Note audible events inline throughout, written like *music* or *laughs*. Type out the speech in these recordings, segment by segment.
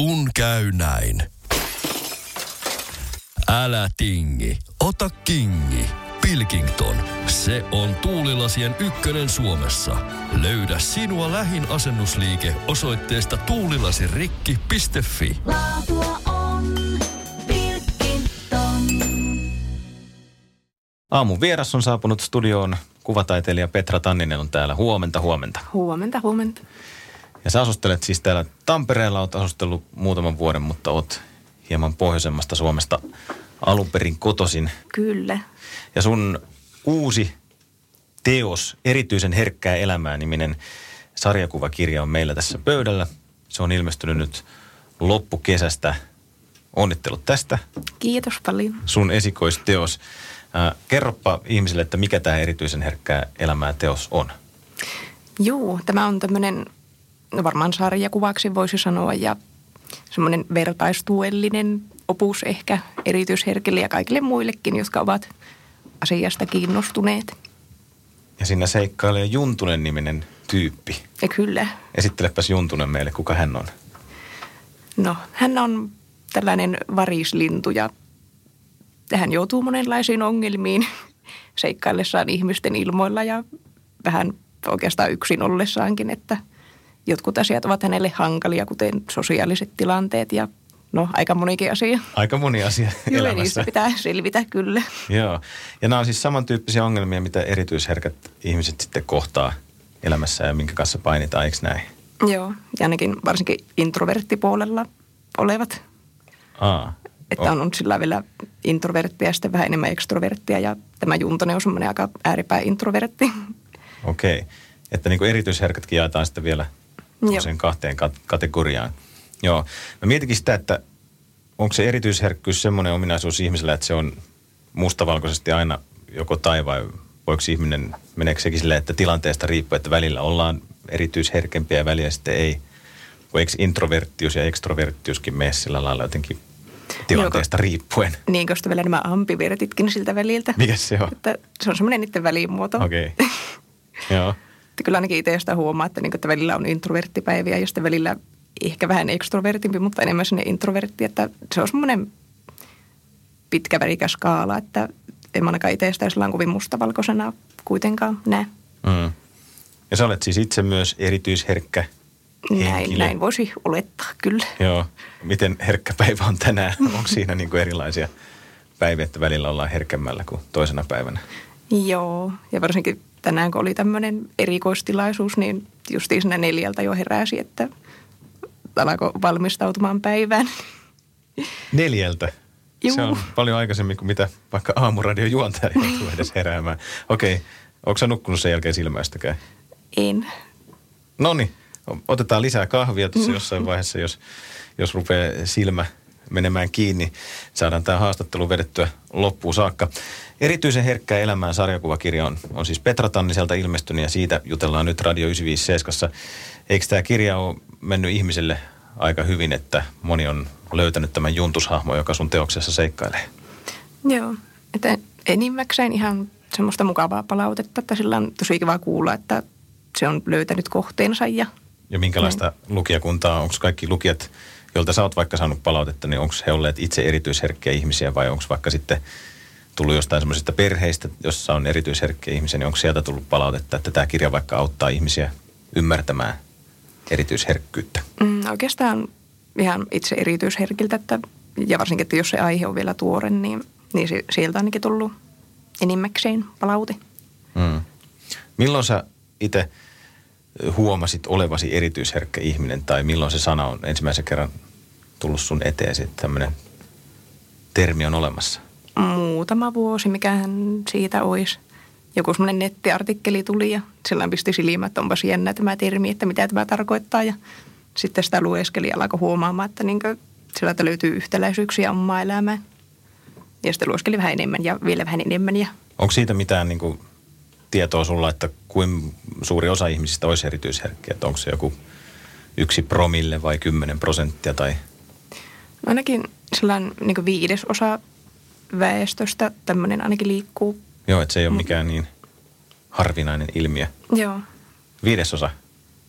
Kun käy näin. Älä tingi, ota kingi. Pilkington, se on tuulilasien ykkönen Suomessa. Löydä sinua lähin asennusliike osoitteesta tuulilasirikki.fi. Laatua on Pilkington. Aamun vieras on saapunut studioon. Kuvataiteilija Petra Tanninen on täällä. Huomenta, huomenta. Huomenta, huomenta. Ja sä asustelet siis täällä Tampereella, oot asustellut muutaman vuoden, mutta oot hieman pohjoisemmasta Suomesta alun perin kotosin. Kyllä. Ja sun uusi teos, erityisen herkkää elämää niminen sarjakuvakirja on meillä tässä pöydällä. Se on ilmestynyt nyt loppukesästä. Onnittelut tästä. Kiitos paljon. Sun esikoisteos. Äh, kerropa ihmisille, että mikä tämä erityisen herkkää elämää teos on. Juu, tämä on tämmöinen, no varmaan sarjakuvaksi voisi sanoa, ja semmoinen vertaistuellinen opus ehkä erityisherkille ja kaikille muillekin, jotka ovat asiasta kiinnostuneet. Ja siinä seikkailee Juntunen niminen tyyppi. Ja kyllä, Esittelepäs Juntunen meille, kuka hän on. no hän on tällainen varislintu ja hän joutuu monenlaisiin ongelmiin seikkaillessaan ihmisten ilmoilla ja vähän oikeastaan yksin ollessaankin, että jotkut asiat ovat hänelle hankalia, kuten sosiaaliset tilanteet ja no aika monikin asia. Aika moni asia *laughs* Kyllä elämässä. niistä pitää selvitä kyllä. Joo. Ja nämä on siis samantyyppisiä ongelmia, mitä erityisherkät ihmiset sitten kohtaa elämässä ja minkä kanssa painitaan, eikö näin? Joo, ja ainakin varsinkin introverttipuolella olevat. Aa. Että on, on sillä vielä introverttia ja sitten vähän enemmän ekstroverttia ja tämä Juntonen on semmoinen aika ääripää introvertti. Okei. Okay. Että niin kuin erityisherkätkin jaetaan sitten vielä. Sen kahteen kat- kategoriaan. Joo. Mä mietinkin sitä, että onko se erityisherkkyys semmoinen ominaisuus ihmisellä, että se on mustavalkoisesti aina joko tai vai voiko ihminen, meneekö sekin silleen, että tilanteesta riippuu, että välillä ollaan erityisherkempiä ja välillä sitten ei. Vai eikö introverttius ja ekstroverttiuskin mene sillä lailla jotenkin tilanteesta riippuen? Niin, koska vielä nämä ampivertitkin siltä väliltä. Mikä se on? Että se on semmoinen niiden välimuoto. Okei. Okay. Joo. *laughs* Että kyllä ainakin itse sitä huomaa, että, niin, että välillä on introverttipäiviä ja sitten välillä ehkä vähän ekstrovertimpi, mutta enemmän sinne introvertti. Että se on semmoinen pitkä värikäs skaala, että en ainakaan itse sitä sillä kovin mustavalkoisena kuitenkaan näe. Mm. Ja sä olet siis itse myös erityisherkkä Näin, henkilö. näin voisi olettaa, kyllä. Joo. Miten herkkä päivä on tänään? *laughs* Onko siinä niin kuin erilaisia päiviä, että välillä ollaan herkemmällä kuin toisena päivänä? Joo, ja varsinkin tänään kun oli tämmöinen erikoistilaisuus, niin justiin siinä neljältä jo heräsi, että alkoi valmistautumaan päivään. Neljältä. Juu. Se on paljon aikaisemmin kuin mitä vaikka aamuradion juontaja joutuu edes heräämään. Okei. Okay. Onko sä nukkunut sen jälkeen silmäistäkään? En. No niin, otetaan lisää kahvia tuossa jossain vaiheessa, jos, jos rupeaa silmä menemään kiinni. Saadaan tämä haastattelu vedettyä loppuun saakka. Erityisen herkkää elämään sarjakuvakirja on, on siis Petra Tanniselta ilmestynyt ja siitä jutellaan nyt Radio 957. Eikö tämä kirja ole mennyt ihmiselle aika hyvin, että moni on löytänyt tämän juntushahmo, joka sun teoksessa seikkailee? Joo, että enimmäkseen ihan semmoista mukavaa palautetta, että sillä on tosi kiva kuulla, että se on löytänyt kohteensa ja Ja minkälaista lukijakuntaa, onko kaikki lukijat, joilta sä oot vaikka saanut palautetta, niin onko he olleet itse erityisherkkiä ihmisiä vai onko vaikka sitten tullut jostain semmoisista perheistä, jossa on erityisherkkiä ihmisiä, niin onko sieltä tullut palautetta, että tämä kirja vaikka auttaa ihmisiä ymmärtämään erityisherkkyyttä? mm, oikeastaan ihan itse erityisherkiltä, että, ja varsinkin, että jos se aihe on vielä tuore, niin, niin si- sieltä ainakin tullut enimmäkseen palaute. Mm. Milloin sä itse huomasit olevasi erityisherkkä ihminen tai milloin se sana on ensimmäisen kerran tullut sun eteesi, että tämmöinen termi on olemassa? Muutama vuosi, mikähän siitä olisi. Joku semmoinen nettiartikkeli tuli ja sillä pisti silmät, että onpas jännä tämä termi, että mitä tämä tarkoittaa. Ja sitten sitä lueskeli ja alkoi huomaamaan, että niin sieltä löytyy yhtäläisyyksiä omaa elämään. Ja sitten lueskeli vähän enemmän ja vielä vähän enemmän. Ja Onko siitä mitään niin kuin, tietoa sulla, että kuin suuri osa ihmisistä olisi erityisherkkiä? Että onko se joku yksi promille vai kymmenen prosenttia tai... ainakin sellainen niin viidesosa väestöstä tämmöinen ainakin liikkuu. Joo, että se ei ole mikään niin harvinainen ilmiö. Joo. Viidesosa.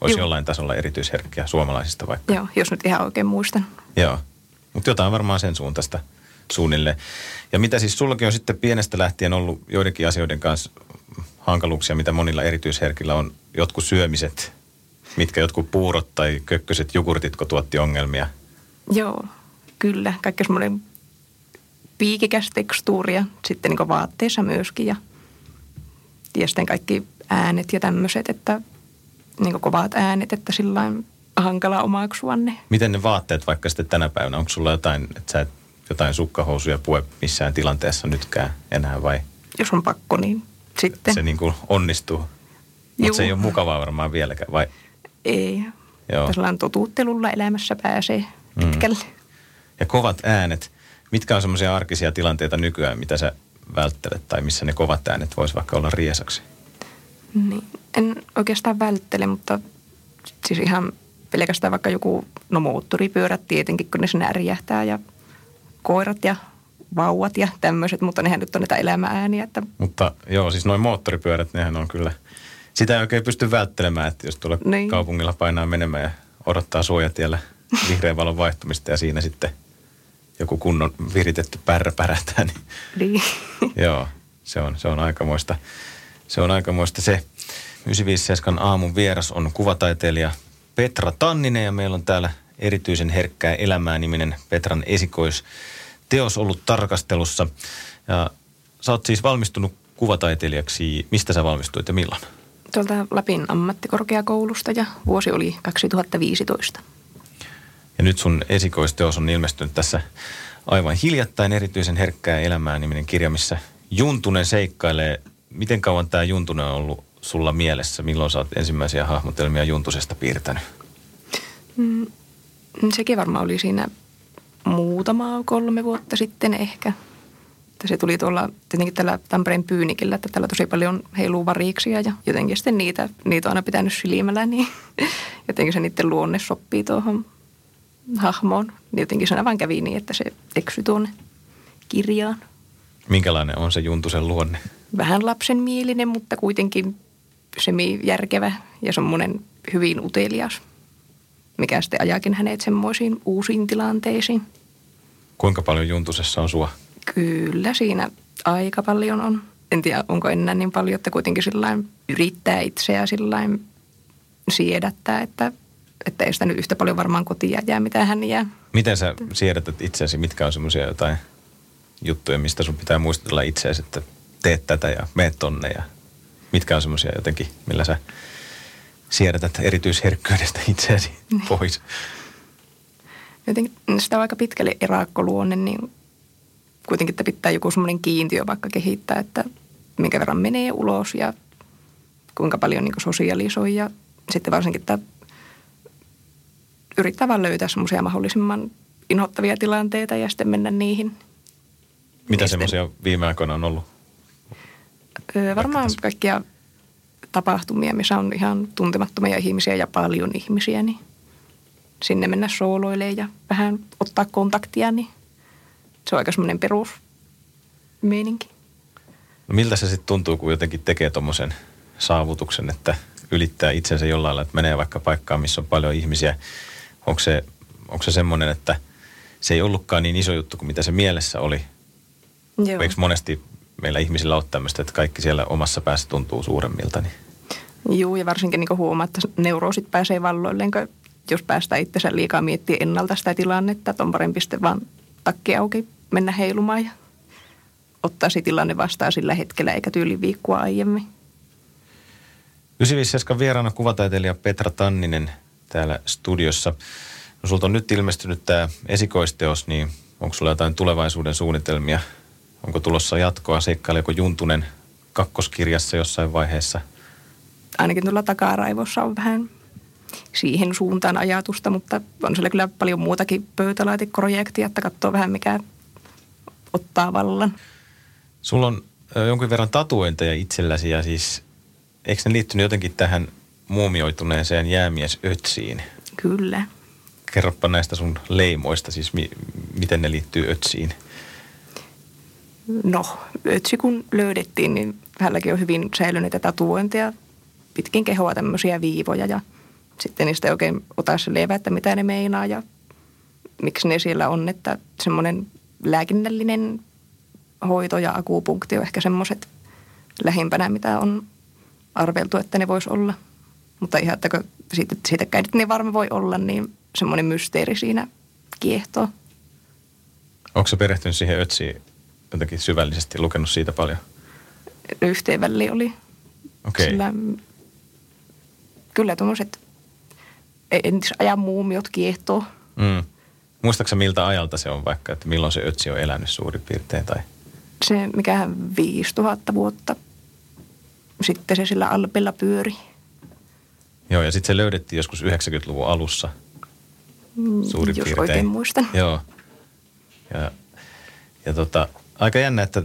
olisi Juu. jollain tasolla erityisherkkiä suomalaisista vaikka. Joo, jos nyt ihan oikein muistan. Joo, mutta jotain varmaan sen suuntaista suunnilleen. Ja mitä siis sullakin on sitten pienestä lähtien ollut joidenkin asioiden kanssa hankaluuksia, mitä monilla erityisherkillä on, jotkut syömiset, mitkä jotkut puurot tai kökköset jogurtitko tuotti ongelmia. Joo, kyllä. Kaikki semmoinen piikikäs tekstuuri ja sitten niin vaatteissa myöskin ja, ja sitten kaikki äänet ja tämmöiset, että niin kovat äänet, että sillä on hankala omaksua ne. Miten ne vaatteet vaikka sitten tänä päivänä, onko sulla jotain, että sä et jotain sukkahousuja pue missään tilanteessa nytkään enää vai Jos on pakko, niin sitten. se niin kuin onnistuu? Mutta se ei ole mukavaa varmaan vieläkään vai? Ei. Joo. Tällainen totuuttelulla elämässä pääsee pitkälle. Mm. Ja kovat äänet, mitkä on semmoisia arkisia tilanteita nykyään, mitä sä välttelet tai missä ne kovat äänet vois vaikka olla riesaksi? Niin. En oikeastaan välttele, mutta siis ihan pelkästään vaikka joku, no moottoripyörät tietenkin, kun ne sinne ärjähtää ja koirat ja vauvat ja tämmöiset, mutta nehän nyt on näitä elämääniä, että Mutta joo, siis noin moottoripyörät, nehän on kyllä, sitä ei oikein pysty välttelemään, että jos tuolla Niin. kaupungilla painaa menemään ja odottaa suojatiellä vihreän valon vaihtumista ja siinä sitten joku kunnon viritetty pärrä pärähtää, niin niin. *laughs* Joo, se on, se on aikamoista. Se on aikamoista se. 957 aamun vieras on kuvataiteilija Petra Tanninen ja meillä on täällä erityisen herkkää elämää niminen Petran esikoisteos ollut tarkastelussa. Ja sä oot siis valmistunut kuvataiteilijaksi. Mistä sä valmistuit ja milloin? Tuolta Lapin ammattikorkeakoulusta ja vuosi oli 2015. Ja nyt sun esikoisteos on ilmestynyt tässä aivan hiljattain erityisen herkkää elämää niminen kirja, missä Juntunen seikkailee. Miten kauan tämä Juntunen on ollut sulla mielessä? Milloin sä oot ensimmäisiä hahmotelmia Juntusesta piirtänyt? Mm, Sekin varmaan oli siinä muutama kolme vuotta sitten ehkä. Se tuli tuolla tietenkin tällä Tampereen pyynikillä, että täällä tosi paljon heiluu variiksia ja jotenkin sitten niitä, niitä on aina pitänyt silmällä, niin *laughs* jotenkin se niiden luonne sopii tuohon hahmoon. Jotenkin se vaan kävi niin, että se eksyi tuonne kirjaan. Minkälainen on se Juntusen luonne? Vähän lapsenmielinen, mutta kuitenkin semi-järkevä ja semmoinen hyvin utelias, mikä sitten ajakin hänet semmoisiin uusiin tilanteisiin. Kuinka paljon Juntusessa on sua? Kyllä siinä aika paljon on. En tiedä, onko enää niin paljon, että kuitenkin sillain yrittää itseä sillain siedättää, että, että ei sitä nyt yhtä paljon varmaan kotia jää, mitä hän jää. Miten sä siedätät itseäsi? Mitkä on semmoisia jotain juttuja, mistä sun pitää muistutella itseäsi, että teet tätä ja meet tonne ja mitkä on semmoisia jotenkin, millä sä siedätät erityisherkkyydestä *laughs* itseäsi pois? Jotenkin sitä on aika pitkälle erakkoluonne, niin kuitenkin että pitää joku semmoinen kiintiö vaikka kehittää, että minkä verran menee ulos ja kuinka paljon niin sosialisoi ja sitten varsinkin, että yrittää vaan löytää semmoisia mahdollisimman inhottavia tilanteita ja sitten mennä niihin. Mitä semmoisia viime aikoina on ollut? Öö, varmaan tässä- kaikkia tapahtumia, missä on ihan tuntemattomia ihmisiä ja paljon ihmisiä, niin sinne mennä sooloilemaan ja vähän ottaa kontaktia, niin se on aika semmoinen perusmeininki. No miltä se sitten tuntuu, kun jotenkin tekee tuommoisen saavutuksen, että ylittää itsensä jollain lailla, että menee vaikka paikkaan, missä on paljon ihmisiä. Onko se, onko se semmoinen, että se ei ollutkaan niin iso juttu kuin mitä se mielessä oli? Joo. Eikö monesti meillä ihmisillä ole tämmöistä, että kaikki siellä omassa päässä tuntuu suuremmilta? Niin Joo, ja varsinkin niin huomaa, että neuroosit pääsee valloilleen, jos päästään itsensä liikaa miettiä ennalta sitä tilannetta, että on parempi sitten vaan takki auki mennä heilumaan ja ottaa se tilanne vastaan sillä hetkellä, eikä tyyli viikkoa aiemmin. 957 vieraana kuvataiteilija Petra Tanninen täällä studiossa. No sulta on nyt ilmestynyt tämä esikoisteos, niin onko sulla jotain tulevaisuuden suunnitelmia? Onko tulossa jatkoa? Seikkaileeko Juntunen kakkoskirjassa jossain vaiheessa? Ainakin tuolla takaraivossa on vähän siihen suuntaan ajatusta, mutta on siellä kyllä paljon muutakin pöytälaatikkoprojektia, että katsoo vähän mikä ottaa vallan. Sulla on jonkin verran tatuointeja itselläsi ja siis eikö ne liittynyt jotenkin tähän muumioituneeseen jäämiesötsiin? Kyllä. Kerropa näistä sun leimoista, siis mi- miten ne liittyy ötsiin. No, ötsi kun löydettiin, niin hänelläkin on hyvin säilyneitä tatuointeja, pitkin kehoa tämmöisiä viivoja ja sitten niistä ei oikein ota selvää, että mitä ne meinaa ja miksi ne siellä on, että semmoinen lääkinnällinen hoito ja akupunkti on ehkä semmoiset lähimpänä, mitä on arveltu, että ne voisi olla. Mutta ihan, että siitä, siitäkään nyt niin varma voi olla, niin semmoinen mysteeri siinä kiehtoo. Onko se perehtynyt siihen ötsiin jotenkin syvällisesti, lukenut siitä paljon? Yhteenväli oli. Okei. Sillä, kyllä tuommoiset entisajan muumiot kiehtoo. Mm. Muistaaksä miltä ajalta se on vaikka, että milloin se ötsi on elänyt suurin piirtein? Tai? Se, mikähän 5000 vuotta sitten se sillä Alpilla pyöri. Joo, ja sitten se löydettiin joskus 90-luvun alussa suurin Jos piirtein. oikein muistan. Joo. Ja, ja tota, aika jännä, että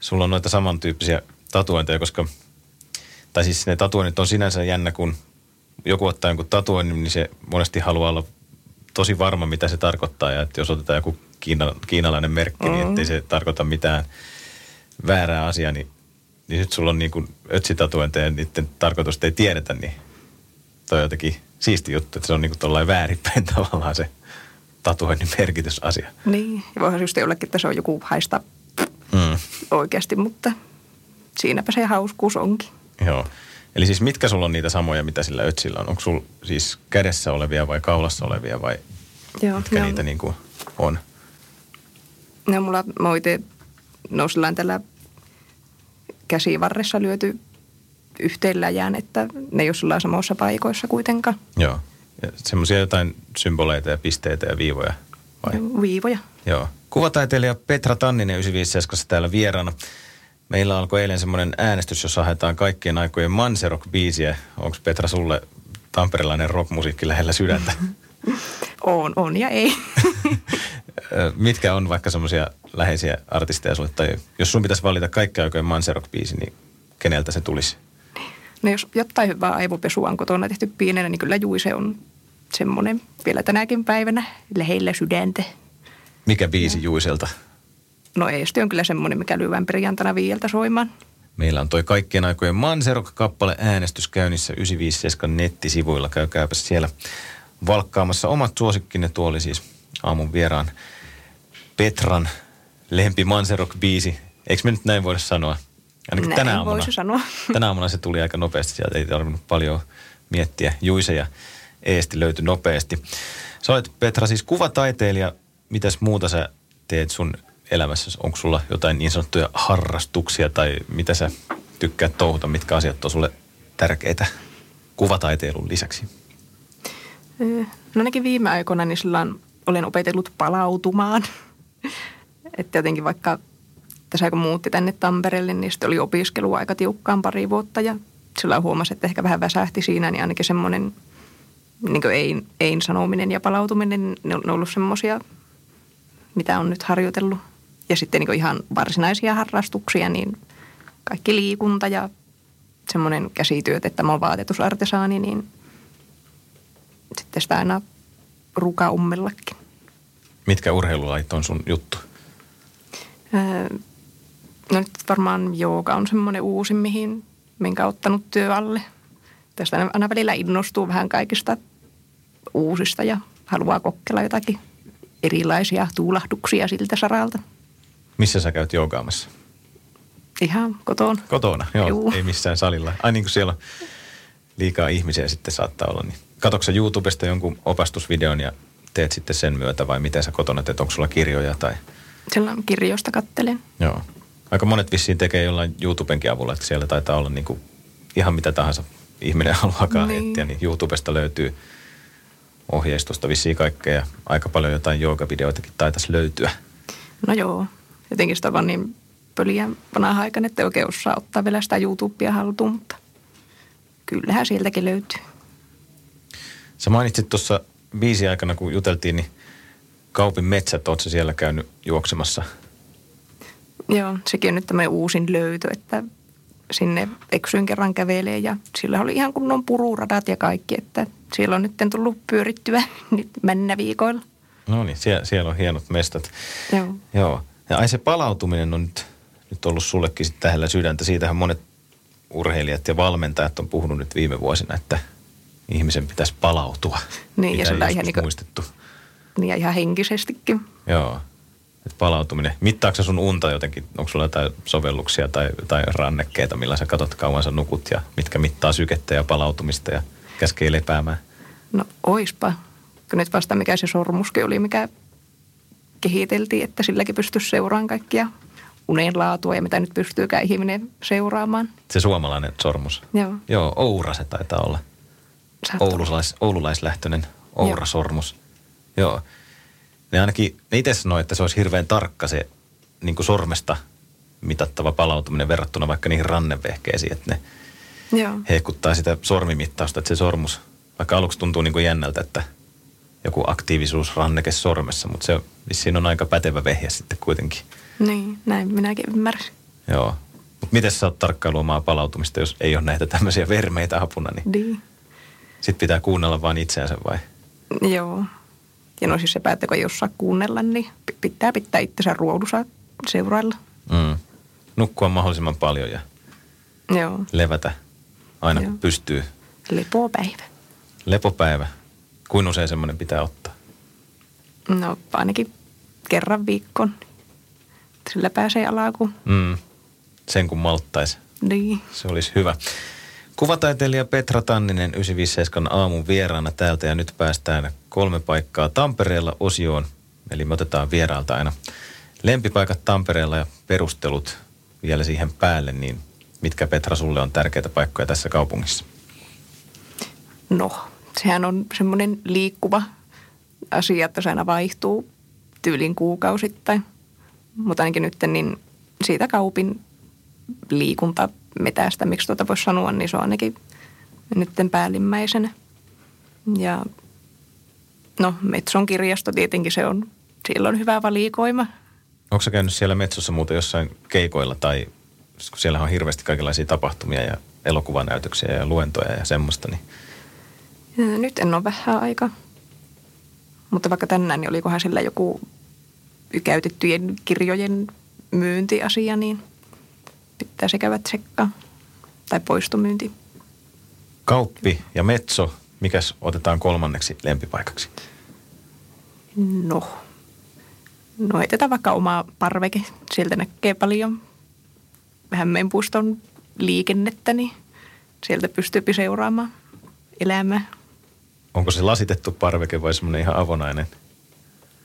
sulla on noita samantyyppisiä tatuointeja, koska, tai siis ne tatuoinnit on sinänsä jännä, kun joku ottaa jonkun tatuoinnin, niin se monesti haluaa olla tosi varma, mitä se tarkoittaa. Ja että jos otetaan joku kiina, kiinalainen merkki, mm. niin ettei se tarkoita mitään väärää asiaa, niin, niin nyt sulla on niin kuin ötsitatuointeja ja niiden tarkoitusta ei tiedetä, niin toi on jotenkin siisti juttu, että se on niin kuin tollain väärinpäin *laughs* tavallaan se tatuoinnin merkitysasia. Niin, ja voihan just jollekin, että se on joku haista Mm. oikeasti, mutta siinäpä se hauskuus onkin. Joo. Eli siis mitkä sulla on niitä samoja, mitä sillä ötsillä on? Onko sulla siis kädessä olevia vai kaulassa olevia vai Joo, mitkä on- niitä niin kuin on? Ne on mulla, mä oon on sillain tällä käsivarressa lyöty yhteen läjään, että ne ei ole sillä samoissa paikoissa kuitenkaan. Joo. Ja semmoisia jotain symboleita ja pisteitä ja viivoja vai? Viivoja. Joo. Kuvataiteilija Petra Tanninen 957 täällä vieraana. Meillä alkoi eilen semmoinen äänestys, jossa haetaan kaikkien aikojen Manserok-biisiä. Onko Petra sulle tamperelainen rockmusiikki lähellä sydäntä? *laughs* On, on ja ei. *laughs* Mitkä on vaikka semmoisia läheisiä artisteja sulle? Tai jos sun pitäisi valita kaikkien aikojen Manserok-biisi, niin keneltä se tulisi? No jos jotain hyvää aivopesua on kotona tehty pienenä, niin kyllä Juise on semmoinen vielä tänäkin päivänä lähellä sydäntä. Mikä biisi Juiselta? No Eesti on kyllä semmoinen, mikä lyövään perjantaina viieltä soimaan. Meillä on toi kaikkien aikojen Manserok-kappale äänestys käynnissä 957 nettisivuilla. Käykääpä siellä valkkaamassa omat suosikkinne. Tuo oli siis aamun vieraan Petran lempi Manserok-biisi. Eikö me nyt näin voida sanoa? Ainakin Näin tänä aamuna. sanoa. *laughs* Tänä aamuna se tuli aika nopeasti. Sieltä ei tarvinnut paljon miettiä. Juise ja Eesti löytyi nopeasti. Sä olet Petra siis kuvataiteilija. Mitäs muuta sä teet sun elämässä? Onko sulla jotain niin sanottuja harrastuksia tai mitä sä tykkäät touhuta? Mitkä asiat on sulle tärkeitä kuvataiteilun lisäksi? No ainakin viime aikoina niin olen opetellut palautumaan. *laughs* Että jotenkin vaikka tässä kun muutti tänne Tampereelle, niin sitten oli opiskelu aika tiukkaan pari vuotta ja sillä huomasi, että ehkä vähän väsähti siinä, niin ainakin semmoinen niin ei, ei sanominen ja palautuminen, ne on ollut semmoisia, mitä on nyt harjoitellut. Ja sitten niin ihan varsinaisia harrastuksia, niin kaikki liikunta ja semmoinen käsityöt, että mä oon vaatetusartesaani, niin sitten sitä aina rukaummellakin. Mitkä urheilulajit on sun juttu? Öö, No nyt varmaan jooga on semmoinen uusi, mihin, minkä ottanut työ alle. Tästä aina- välillä innostuu vähän kaikista uusista ja haluaa kokeilla jotakin erilaisia tuulahduksia siltä saralta. Missä sä käyt joogaamassa? Ihan kotoon. Kotona, joo, Juu. ei missään salilla. Ai niin kuin siellä on liikaa ihmisiä sitten saattaa olla. Niin. Katoksa YouTubesta jonkun opastusvideon ja teet sitten sen myötä vai miten sä kotona teet? Onko sulla kirjoja tai... Sillä kirjoista kattelen. Joo. Aika monet vissiin tekee jollain YouTubenkin avulla, että siellä taitaa olla niin kuin ihan mitä tahansa ihminen *laughs* haluaakaan Niin. etsiä, niin YouTubesta löytyy ohjeistusta vissiin kaikkea ja aika paljon jotain joogavideoitakin taitaisi löytyä. No joo, jotenkin sitä vaan niin pöliä vanha aikana, että ei oikein osaa ottaa vielä sitä YouTubea haltuun, mutta kyllähän sieltäkin löytyy. Sä mainitsit tuossa biisi aikana, kun juteltiin, niin Kaupin metsät, oot siellä käynyt juoksemassa? Joo, sekin on nyt tämmöinen uusin löytö, että sinne eksyin kerran kävelee ja sillä oli ihan kunnon pururadat ja kaikki, että siellä on nyt tullut pyörittyä *laughs* nyt männä viikoilla. No niin, siellä, siellä on hienot mestat. Joo. Joo. Ja ai se palautuminen on nyt, nyt ollut sullekin sitten tähdellä sydäntä. Siitähän monet urheilijat ja valmentajat on puhunut nyt viime vuosina, että ihmisen pitäisi palautua. Niin, ja Mitä sillä ei ihan joskus niinku- muistettu. Niin ja ihan henkisestikin. Joo. Palautuminen. Mittaako sun unta jotenkin? Onko sulla jotain sovelluksia tai, tai rannekkeita, millä sä katsot kauan sä nukut ja mitkä mittaa sykettä ja palautumista ja käskee lepäämään? No oispa. Kun nyt vasta mikä se sormuskin oli, mikä kehiteltiin, että silläkin pystyisi seuraamaan kaikkia unen laatua ja mitä nyt pystyykään ihminen seuraamaan. Se suomalainen sormus. Joo. Joo, Oura se taitaa olla. Oululais, oululaislähtöinen Oura-sormus. Joo. Ne ainakin, ne itse sanoi, että se olisi hirveän tarkka se niin kuin sormesta mitattava palautuminen verrattuna vaikka niihin rannevehkeisiin, että ne Joo. hehkuttaa sitä sormimittausta, että se sormus, vaikka aluksi tuntuu niin kuin jännältä, että joku aktiivisuusranneke sormessa, mutta se vissiin on aika pätevä vehje sitten kuitenkin. Niin, näin minäkin ymmärsin. Joo. Mutta miten sä oot tarkkailu omaa palautumista, jos ei ole näitä tämmöisiä vermeitä apuna, niin Niin. sitten pitää kuunnella vaan itseänsä vai? Joo. Ja no siis se päättää, kun ei osaa kuunnella, niin pi- pitää pitää itsensä ruodussa seurailla. Mm. Nukkua mahdollisimman paljon ja Joo. levätä aina kun Joo. pystyy. Lepopäivä. Lepopäivä. Kuin usein semmoinen pitää ottaa? No ainakin kerran viikkoon. Sillä pääsee alakuun. Mm. Sen kun malttaisi. Niin. Se olisi hyvä. Kuvataiteilija Petra Tanninen 957 aamun vieraana täältä ja nyt päästään kolme paikkaa Tampereella osioon. Eli me otetaan vierailta aina lempipaikat Tampereella ja perustelut vielä siihen päälle, niin mitkä Petra sulle on tärkeitä paikkoja tässä kaupungissa? No, sehän on semmoinen liikkuva asia, että se aina vaihtuu tyylin kuukausittain. Mutta ainakin nyt niin siitä kaupin liikuntametästä, miksi tuota voisi sanoa, niin se on ainakin nyt päällimmäisenä. Ja no, Metson kirjasto tietenkin se on, siellä on hyvä valikoima. Onko sä käynyt siellä Metsossa muuten jossain keikoilla tai kun siellä on hirveästi kaikenlaisia tapahtumia ja elokuvanäytöksiä ja luentoja ja semmoista, niin Ja Nyt en ole vähän aika. Mutta vaikka tänään, niin olikohan sillä joku käytettyjen kirjojen myyntiasia, niin pitää se käydä tsekkaa. Tai poistomyynti. Kauppi ja Metso, mikäs otetaan kolmanneksi lempipaikaksi? No, no heitetään vaikka oma parveke. Sieltä näkee paljon Hämeenpuiston liikennettä, niin sieltä pystyy seuraamaan elämää Onko se lasitettu parveke vai semmoinen ihan avonainen?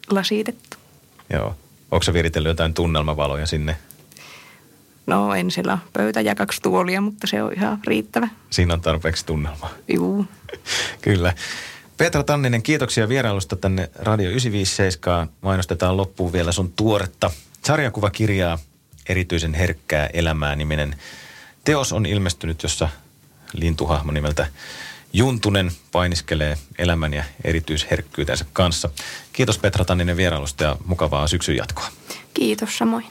lasitettu. Joo. Onko se viritellyt jotain tunnelmavaloja sinne? No en siellä pöytä ja kaksi tuolia, mutta se on ihan riittävä. Siinä on tarpeeksi tunnelmaa. Juu. *laughs* Kyllä. Petra Tanninen, kiitoksia vierailusta tänne Radio 957. Mainostetaan loppuun vielä sun tuoretta sarjakuvakirjaa Erityisen herkkää elämää niminen teos on ilmestynyt, jossa lintuhahmo nimeltä Juntunen painiskelee elämän ja erityisherkkyytensä kanssa. Kiitos Petra Tanninen vierailusta ja mukavaa syksyn jatkoa. Kiitos samoin.